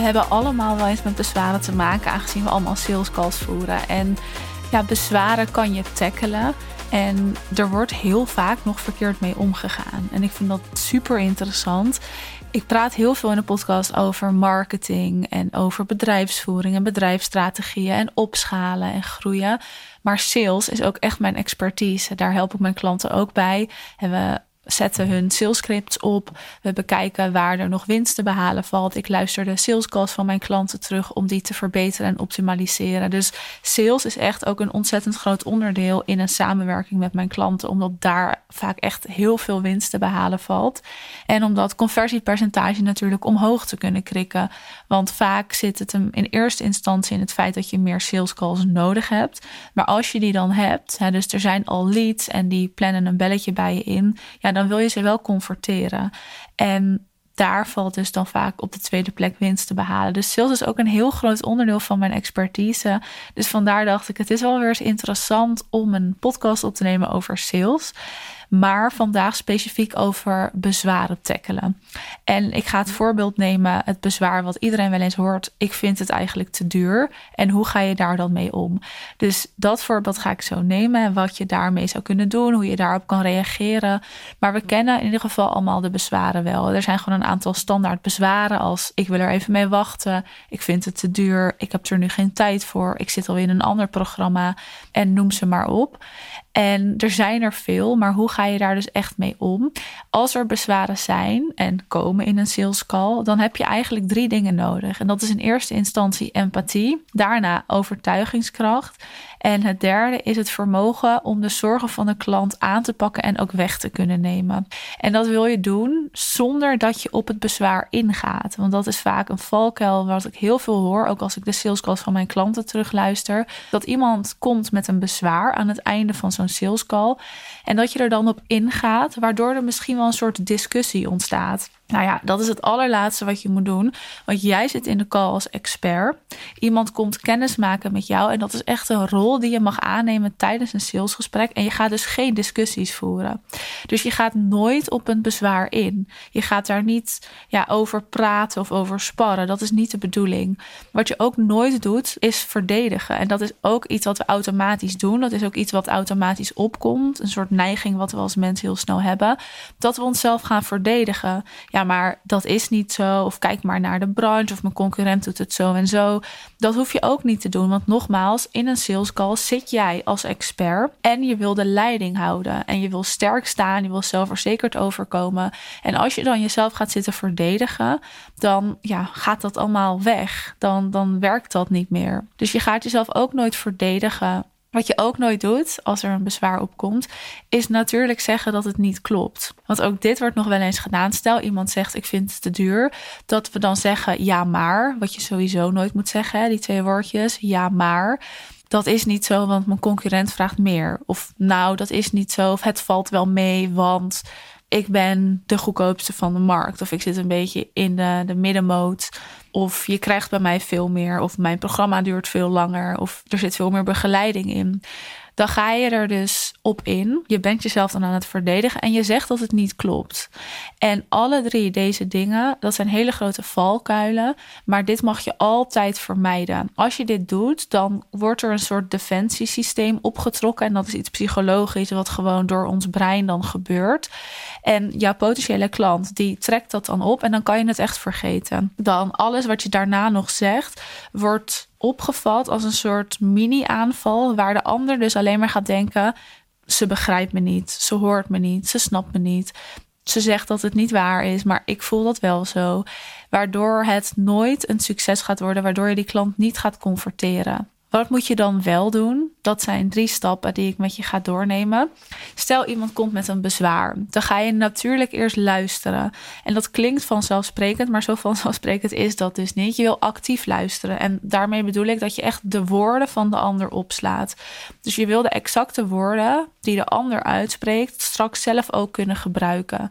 hebben allemaal wel eens met bezwaren te maken, aangezien we allemaal sales calls voeren. En ja, bezwaren kan je tackelen. En er wordt heel vaak nog verkeerd mee omgegaan. En ik vind dat super interessant. Ik praat heel veel in de podcast over marketing en over bedrijfsvoering en bedrijfsstrategieën en opschalen en groeien. Maar sales is ook echt mijn expertise. Daar help ik mijn klanten ook bij. En we zetten hun salescripts op. We bekijken waar er nog winst te behalen valt. Ik luister de sales calls van mijn klanten terug om die te verbeteren en optimaliseren. Dus sales is echt ook een ontzettend groot onderdeel in een samenwerking met mijn klanten, omdat daar vaak echt heel veel winst te behalen valt. En om dat conversiepercentage natuurlijk omhoog te kunnen krikken. Want vaak zit het hem in eerste instantie in het feit dat je meer sales calls nodig hebt. Maar als je die dan hebt, hè, dus er zijn al leads en die plannen een belletje bij je in, ja, dan wil je ze wel converteren. En daar valt dus dan vaak op de tweede plek winst te behalen. Dus sales is ook een heel groot onderdeel van mijn expertise. Dus vandaar dacht ik, het is wel weer eens interessant om een podcast op te nemen over sales maar vandaag specifiek over bezwaren tackelen. En ik ga het voorbeeld nemen, het bezwaar wat iedereen wel eens hoort. Ik vind het eigenlijk te duur. En hoe ga je daar dan mee om? Dus dat voorbeeld ga ik zo nemen en wat je daarmee zou kunnen doen, hoe je daarop kan reageren. Maar we kennen in ieder geval allemaal de bezwaren wel. Er zijn gewoon een aantal standaard bezwaren als ik wil er even mee wachten, ik vind het te duur, ik heb er nu geen tijd voor, ik zit al in een ander programma en noem ze maar op. En er zijn er veel, maar hoe ga je daar dus echt mee om? Als er bezwaren zijn en komen in een sales call, dan heb je eigenlijk drie dingen nodig. En dat is in eerste instantie empathie, daarna overtuigingskracht en het derde is het vermogen om de zorgen van de klant aan te pakken en ook weg te kunnen nemen. En dat wil je doen zonder dat je op het bezwaar ingaat. Want dat is vaak een valkuil wat ik heel veel hoor, ook als ik de salescalls van mijn klanten terugluister. Dat iemand komt met een bezwaar aan het einde van zo'n salescall. En dat je er dan op ingaat, waardoor er misschien wel een soort discussie ontstaat. Nou ja, dat is het allerlaatste wat je moet doen. Want jij zit in de call als expert. Iemand komt kennis maken met jou. En dat is echt een rol die je mag aannemen tijdens een salesgesprek. En je gaat dus geen discussies voeren. Dus je gaat nooit op een bezwaar in. Je gaat daar niet ja, over praten of over sparren. Dat is niet de bedoeling. Wat je ook nooit doet, is verdedigen. En dat is ook iets wat we automatisch doen. Dat is ook iets wat automatisch opkomt. Een soort neiging wat we als mensen heel snel hebben. Dat we onszelf gaan verdedigen. Ja, maar dat is niet zo. Of kijk maar naar de branche. Of mijn concurrent doet het zo en zo. Dat hoef je ook niet te doen. Want nogmaals, in een sales call zit jij als expert. En je wil de leiding houden. En je wil sterk staan. Je wil zelfverzekerd overkomen. En als je dan jezelf gaat zitten verdedigen. Dan ja, gaat dat allemaal weg. Dan, dan werkt dat niet meer. Dus je gaat jezelf ook nooit verdedigen wat je ook nooit doet als er een bezwaar opkomt, is natuurlijk zeggen dat het niet klopt. Want ook dit wordt nog wel eens gedaan. Stel iemand zegt ik vind het te duur, dat we dan zeggen ja maar, wat je sowieso nooit moet zeggen, die twee woordjes, ja maar. Dat is niet zo, want mijn concurrent vraagt meer. Of nou, dat is niet zo, of het valt wel mee, want ik ben de goedkoopste van de markt. Of ik zit een beetje in de, de middenmoot. Of je krijgt bij mij veel meer. Of mijn programma duurt veel langer. Of er zit veel meer begeleiding in dan ga je er dus op in. Je bent jezelf dan aan het verdedigen en je zegt dat het niet klopt. En alle drie deze dingen, dat zijn hele grote valkuilen, maar dit mag je altijd vermijden. Als je dit doet, dan wordt er een soort defensiesysteem opgetrokken en dat is iets psychologisch wat gewoon door ons brein dan gebeurt. En jouw potentiële klant die trekt dat dan op en dan kan je het echt vergeten. Dan alles wat je daarna nog zegt wordt opgevat als een soort mini-aanval, waar de ander dus alleen maar gaat denken: ze begrijpt me niet, ze hoort me niet, ze snapt me niet. Ze zegt dat het niet waar is, maar ik voel dat wel zo. Waardoor het nooit een succes gaat worden, waardoor je die klant niet gaat converteren. Wat moet je dan wel doen? Dat zijn drie stappen die ik met je ga doornemen. Stel iemand komt met een bezwaar. Dan ga je natuurlijk eerst luisteren. En dat klinkt vanzelfsprekend, maar zo vanzelfsprekend is dat dus niet. Je wil actief luisteren. En daarmee bedoel ik dat je echt de woorden van de ander opslaat. Dus je wil de exacte woorden die de ander uitspreekt straks zelf ook kunnen gebruiken.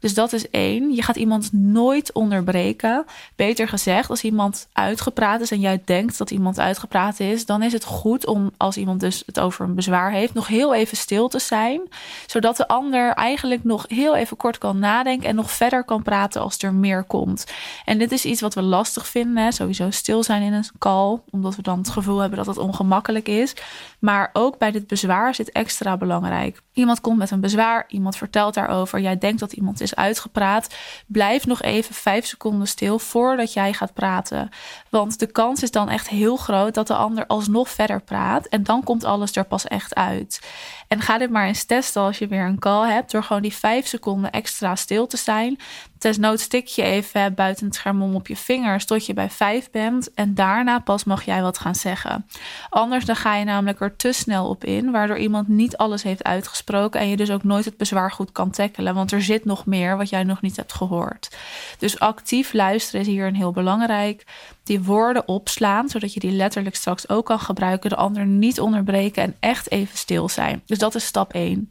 Dus dat is één. Je gaat iemand nooit onderbreken. Beter gezegd, als iemand uitgepraat is en jij denkt dat iemand uitgepraat is, dan is het goed om als iemand dus het over een bezwaar heeft, nog heel even stil te zijn. Zodat de ander eigenlijk nog heel even kort kan nadenken en nog verder kan praten als er meer komt. En dit is iets wat we lastig vinden. Hè? Sowieso stil zijn in een call, omdat we dan het gevoel hebben dat het ongemakkelijk is. Maar ook bij dit bezwaar zit extra belangrijk. Iemand komt met een bezwaar, iemand vertelt daarover. Jij denkt dat iemand is uitgepraat. Blijf nog even vijf seconden stil voordat jij gaat praten. Want de kans is dan echt heel groot dat de ander alsnog verder praat. En dan komt alles er pas echt uit. En ga dit maar eens testen als je weer een call hebt. Door gewoon die vijf seconden extra stil te zijn. Desnoods stik je even buiten het scherm om op je vingers tot je bij vijf bent. En daarna pas mag jij wat gaan zeggen. Anders dan ga je namelijk er te snel op in. Waardoor iemand niet alles heeft uitgesproken. En je dus ook nooit het bezwaar goed kan tackelen. Want er zit nog meer wat jij nog niet hebt gehoord. Dus actief luisteren is hier een heel belangrijk. Die woorden opslaan, zodat je die letterlijk straks ook kan gebruiken. De ander niet onderbreken en echt even stil zijn. Dus dat is stap 1.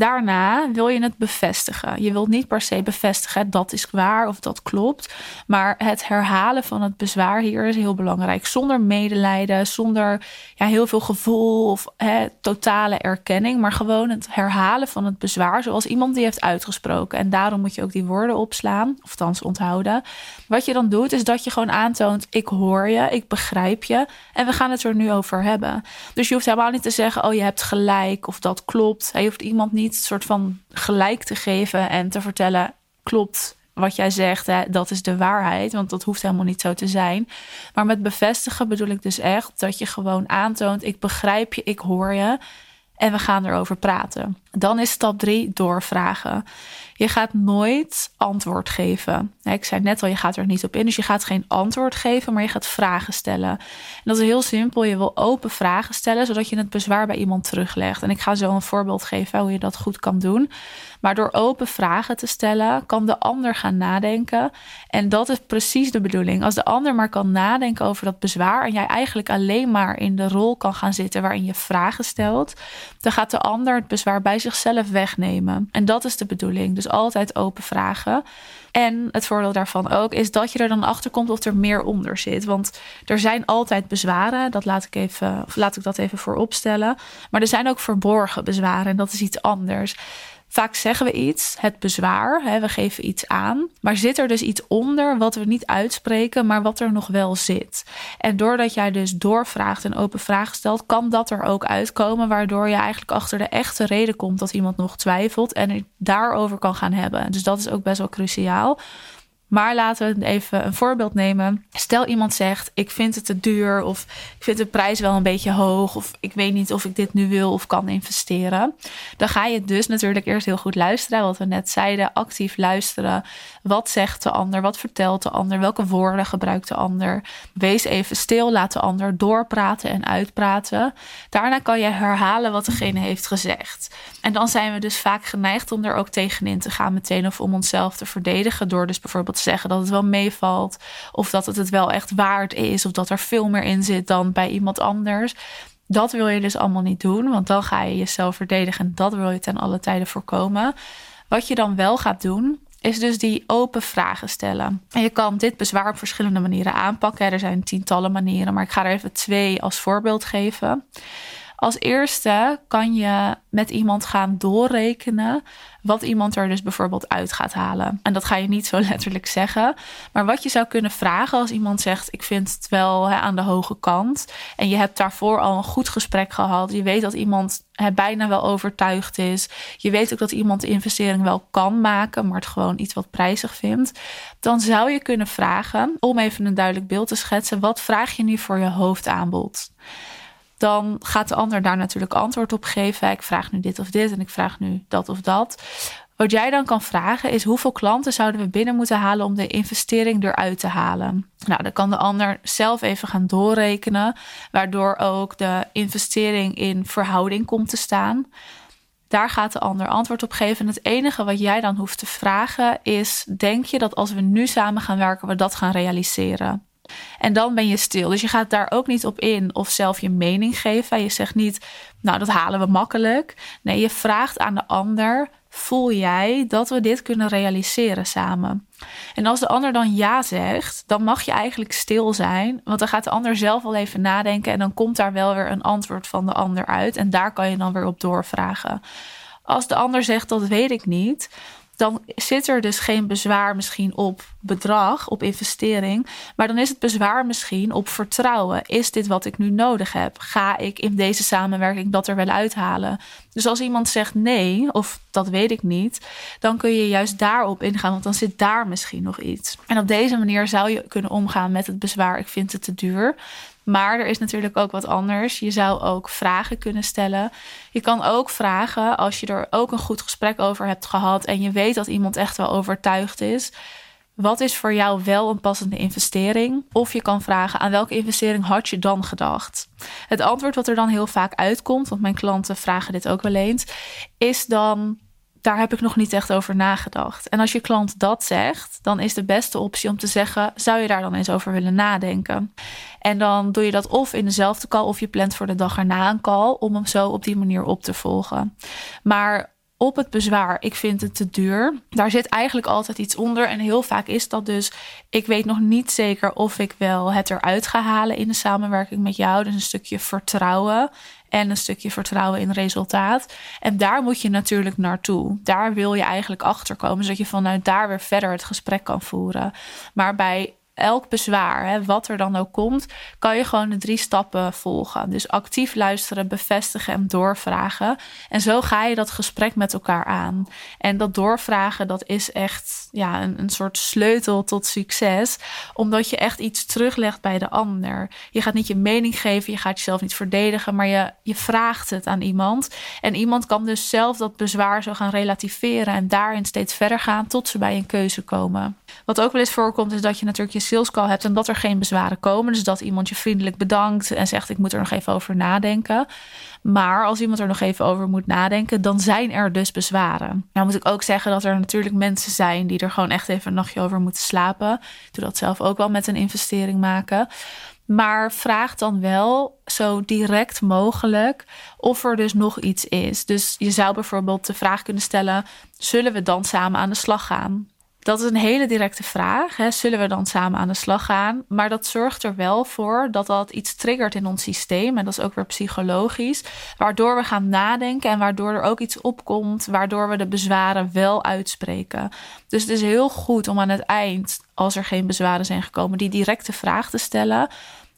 Daarna wil je het bevestigen. Je wilt niet per se bevestigen dat is waar of dat klopt. Maar het herhalen van het bezwaar hier is heel belangrijk. Zonder medelijden, zonder ja, heel veel gevoel of hè, totale erkenning. Maar gewoon het herhalen van het bezwaar zoals iemand die heeft uitgesproken. En daarom moet je ook die woorden opslaan, of thans onthouden. Wat je dan doet, is dat je gewoon aantoont: ik hoor je, ik begrijp je. En we gaan het er nu over hebben. Dus je hoeft helemaal niet te zeggen: oh, je hebt gelijk of dat klopt. Je hoeft iemand niet een soort van gelijk te geven en te vertellen: klopt wat jij zegt, hè, dat is de waarheid. Want dat hoeft helemaal niet zo te zijn. Maar met bevestigen bedoel ik dus echt dat je gewoon aantoont: ik begrijp je, ik hoor je. En we gaan erover praten. Dan is stap drie doorvragen. Je gaat nooit antwoord geven. Ik zei net al, je gaat er niet op in. Dus je gaat geen antwoord geven, maar je gaat vragen stellen. En dat is heel simpel. Je wil open vragen stellen, zodat je het bezwaar bij iemand teruglegt. En ik ga zo een voorbeeld geven hoe je dat goed kan doen. Maar door open vragen te stellen, kan de ander gaan nadenken. En dat is precies de bedoeling. Als de ander maar kan nadenken over dat bezwaar en jij eigenlijk alleen maar in de rol kan gaan zitten waarin je vragen stelt, dan gaat de ander het bezwaar bij zichzelf wegnemen. En dat is de bedoeling. Dus altijd open vragen. En het voordeel daarvan ook is dat je er dan achter komt of er meer onder zit. Want er zijn altijd bezwaren. Dat laat ik even, laat ik dat even voorop stellen. Maar er zijn ook verborgen bezwaren. En dat is iets anders. Vaak zeggen we iets, het bezwaar, hè, we geven iets aan. Maar zit er dus iets onder wat we niet uitspreken, maar wat er nog wel zit? En doordat jij dus doorvraagt en open vragen stelt, kan dat er ook uitkomen, waardoor je eigenlijk achter de echte reden komt dat iemand nog twijfelt en het daarover kan gaan hebben. Dus dat is ook best wel cruciaal. Maar laten we even een voorbeeld nemen. Stel iemand zegt: Ik vind het te duur, of ik vind de prijs wel een beetje hoog, of ik weet niet of ik dit nu wil of kan investeren. Dan ga je dus natuurlijk eerst heel goed luisteren. Wat we net zeiden: actief luisteren. Wat zegt de ander? Wat vertelt de ander? Welke woorden gebruikt de ander? Wees even stil, laat de ander doorpraten en uitpraten. Daarna kan je herhalen wat degene heeft gezegd. En dan zijn we dus vaak geneigd om er ook tegenin te gaan meteen of om onszelf te verdedigen door dus bijvoorbeeld zeggen dat het wel meevalt. Of dat het het wel echt waard is. Of dat er veel meer in zit dan bij iemand anders. Dat wil je dus allemaal niet doen, want dan ga je jezelf verdedigen. En dat wil je ten alle tijden voorkomen. Wat je dan wel gaat doen, is dus die open vragen stellen. En je kan dit bezwaar op verschillende manieren aanpakken. Er zijn tientallen manieren, maar ik ga er even twee als voorbeeld geven. Als eerste kan je met iemand gaan doorrekenen wat iemand er dus bijvoorbeeld uit gaat halen. En dat ga je niet zo letterlijk zeggen. Maar wat je zou kunnen vragen als iemand zegt: Ik vind het wel hè, aan de hoge kant. En je hebt daarvoor al een goed gesprek gehad. Je weet dat iemand bijna wel overtuigd is. Je weet ook dat iemand de investering wel kan maken, maar het gewoon iets wat prijzig vindt. Dan zou je kunnen vragen, om even een duidelijk beeld te schetsen: wat vraag je nu voor je hoofdaanbod? Dan gaat de ander daar natuurlijk antwoord op geven. Ik vraag nu dit of dit en ik vraag nu dat of dat. Wat jij dan kan vragen is hoeveel klanten zouden we binnen moeten halen om de investering eruit te halen. Nou, dan kan de ander zelf even gaan doorrekenen, waardoor ook de investering in verhouding komt te staan. Daar gaat de ander antwoord op geven. En het enige wat jij dan hoeft te vragen is: denk je dat als we nu samen gaan werken, we dat gaan realiseren? En dan ben je stil. Dus je gaat daar ook niet op in of zelf je mening geven. Je zegt niet, nou dat halen we makkelijk. Nee, je vraagt aan de ander, voel jij dat we dit kunnen realiseren samen? En als de ander dan ja zegt, dan mag je eigenlijk stil zijn. Want dan gaat de ander zelf al even nadenken. En dan komt daar wel weer een antwoord van de ander uit. En daar kan je dan weer op doorvragen. Als de ander zegt dat weet ik niet, dan zit er dus geen bezwaar misschien op bedrag, op investering. Maar dan is het bezwaar misschien op vertrouwen. Is dit wat ik nu nodig heb? Ga ik in deze samenwerking dat er wel uithalen? Dus als iemand zegt nee, of dat weet ik niet, dan kun je juist daarop ingaan, want dan zit daar misschien nog iets. En op deze manier zou je kunnen omgaan met het bezwaar: ik vind het te duur. Maar er is natuurlijk ook wat anders. Je zou ook vragen kunnen stellen. Je kan ook vragen als je er ook een goed gesprek over hebt gehad en je weet dat iemand echt wel overtuigd is. Wat is voor jou wel een passende investering? Of je kan vragen aan welke investering had je dan gedacht? Het antwoord wat er dan heel vaak uitkomt, want mijn klanten vragen dit ook wel eens, is dan daar heb ik nog niet echt over nagedacht. En als je klant dat zegt, dan is de beste optie om te zeggen: zou je daar dan eens over willen nadenken? En dan doe je dat of in dezelfde call of je plant voor de dag erna een call om hem zo op die manier op te volgen. Maar op het bezwaar, ik vind het te duur. Daar zit eigenlijk altijd iets onder. En heel vaak is dat dus, ik weet nog niet zeker of ik wel het eruit ga halen in de samenwerking met jou. Dus een stukje vertrouwen en een stukje vertrouwen in resultaat. En daar moet je natuurlijk naartoe. Daar wil je eigenlijk achter komen, zodat je vanuit daar weer verder het gesprek kan voeren. Maar bij elk bezwaar, hè, wat er dan ook komt, kan je gewoon de drie stappen volgen. Dus actief luisteren, bevestigen en doorvragen. En zo ga je dat gesprek met elkaar aan. En dat doorvragen, dat is echt ja, een, een soort sleutel tot succes, omdat je echt iets teruglegt bij de ander. Je gaat niet je mening geven, je gaat jezelf niet verdedigen, maar je, je vraagt het aan iemand. En iemand kan dus zelf dat bezwaar zo gaan relativeren en daarin steeds verder gaan tot ze bij een keuze komen. Wat ook wel eens voorkomt, is dat je natuurlijk je hebt en dat er geen bezwaren komen. Dus dat iemand je vriendelijk bedankt en zegt: Ik moet er nog even over nadenken. Maar als iemand er nog even over moet nadenken, dan zijn er dus bezwaren. Nou moet ik ook zeggen dat er natuurlijk mensen zijn die er gewoon echt even een nachtje over moeten slapen. Ik doe dat zelf ook wel met een investering maken. Maar vraag dan wel zo direct mogelijk of er dus nog iets is. Dus je zou bijvoorbeeld de vraag kunnen stellen: zullen we dan samen aan de slag gaan? Dat is een hele directe vraag. Hè. Zullen we dan samen aan de slag gaan? Maar dat zorgt er wel voor dat dat iets triggert in ons systeem. En dat is ook weer psychologisch. Waardoor we gaan nadenken en waardoor er ook iets opkomt. Waardoor we de bezwaren wel uitspreken. Dus het is heel goed om aan het eind, als er geen bezwaren zijn gekomen, die directe vraag te stellen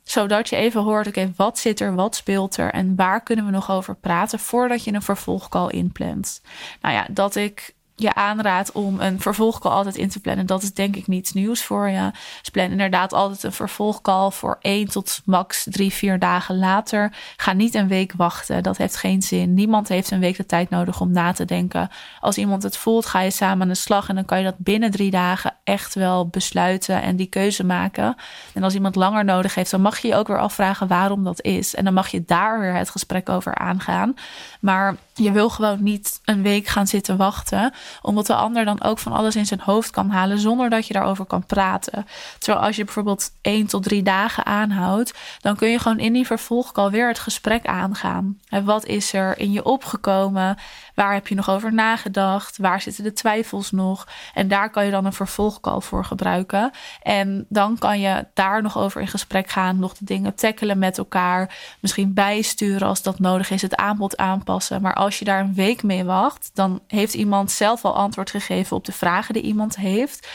zodat je even hoort, oké, wat zit er, wat speelt er en waar kunnen we nog over praten voordat je een vervolgcall inplant. Nou ja, dat ik je aanraad om een vervolgcall altijd in te plannen. Dat is denk ik niets nieuws voor je. Dus plan inderdaad altijd een vervolgcall voor één tot max drie, vier dagen later. Ga niet een week wachten. Dat heeft geen zin. Niemand heeft een week de tijd nodig om na te denken. Als iemand het voelt, ga je samen aan de slag. En dan kan je dat binnen drie dagen echt wel besluiten en die keuze maken. En als iemand langer nodig heeft, dan mag je je ook weer afvragen waarom dat is. En dan mag je daar weer het gesprek over aangaan. Maar je wil gewoon niet een week gaan zitten wachten, omdat de ander dan ook van alles in zijn hoofd kan halen zonder dat je daarover kan praten. Terwijl als je bijvoorbeeld één tot drie dagen aanhoudt, dan kun je gewoon in die vervolgcall weer het gesprek aangaan. En wat is er in je opgekomen? Waar heb je nog over nagedacht? Waar zitten de twijfels nog? En daar kan je dan een vervolgcall voor gebruiken. En dan kan je daar nog over in gesprek gaan, nog de dingen tackelen met elkaar, misschien bijsturen als dat nodig is, het aanbod aanpassen. Maar als je daar een week mee wacht, dan heeft iemand zelf al antwoord gegeven op de vragen die iemand heeft.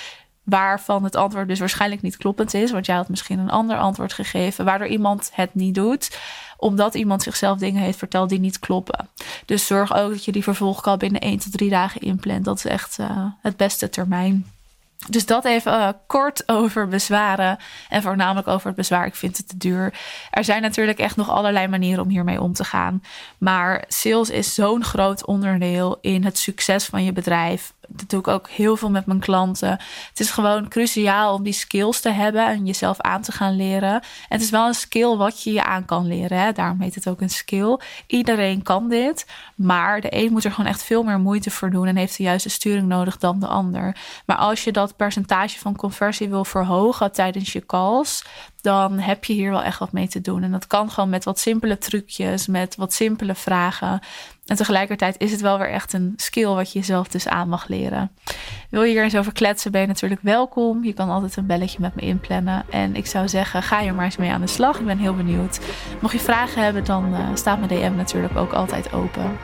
Waarvan het antwoord dus waarschijnlijk niet kloppend is, want jij had misschien een ander antwoord gegeven, waardoor iemand het niet doet omdat iemand zichzelf dingen heeft verteld die niet kloppen. Dus zorg ook dat je die vervolgcall binnen 1 tot 3 dagen inplant. Dat is echt uh, het beste termijn. Dus dat even uh, kort over bezwaren. En voornamelijk over het bezwaar. Ik vind het te duur. Er zijn natuurlijk echt nog allerlei manieren om hiermee om te gaan. Maar sales is zo'n groot onderdeel in het succes van je bedrijf dat doe ik ook heel veel met mijn klanten. Het is gewoon cruciaal om die skills te hebben en jezelf aan te gaan leren. En het is wel een skill wat je je aan kan leren. Hè? Daarom heet het ook een skill. Iedereen kan dit, maar de een moet er gewoon echt veel meer moeite voor doen en heeft de juiste sturing nodig dan de ander. Maar als je dat percentage van conversie wil verhogen tijdens je calls, dan heb je hier wel echt wat mee te doen. En dat kan gewoon met wat simpele trucjes, met wat simpele vragen. En tegelijkertijd is het wel weer echt een skill wat je jezelf dus aan mag leren. Wil je hier eens over kletsen, ben je natuurlijk welkom. Je kan altijd een belletje met me inplannen. En ik zou zeggen, ga hier maar eens mee aan de slag. Ik ben heel benieuwd. Mocht je vragen hebben, dan uh, staat mijn DM natuurlijk ook altijd open.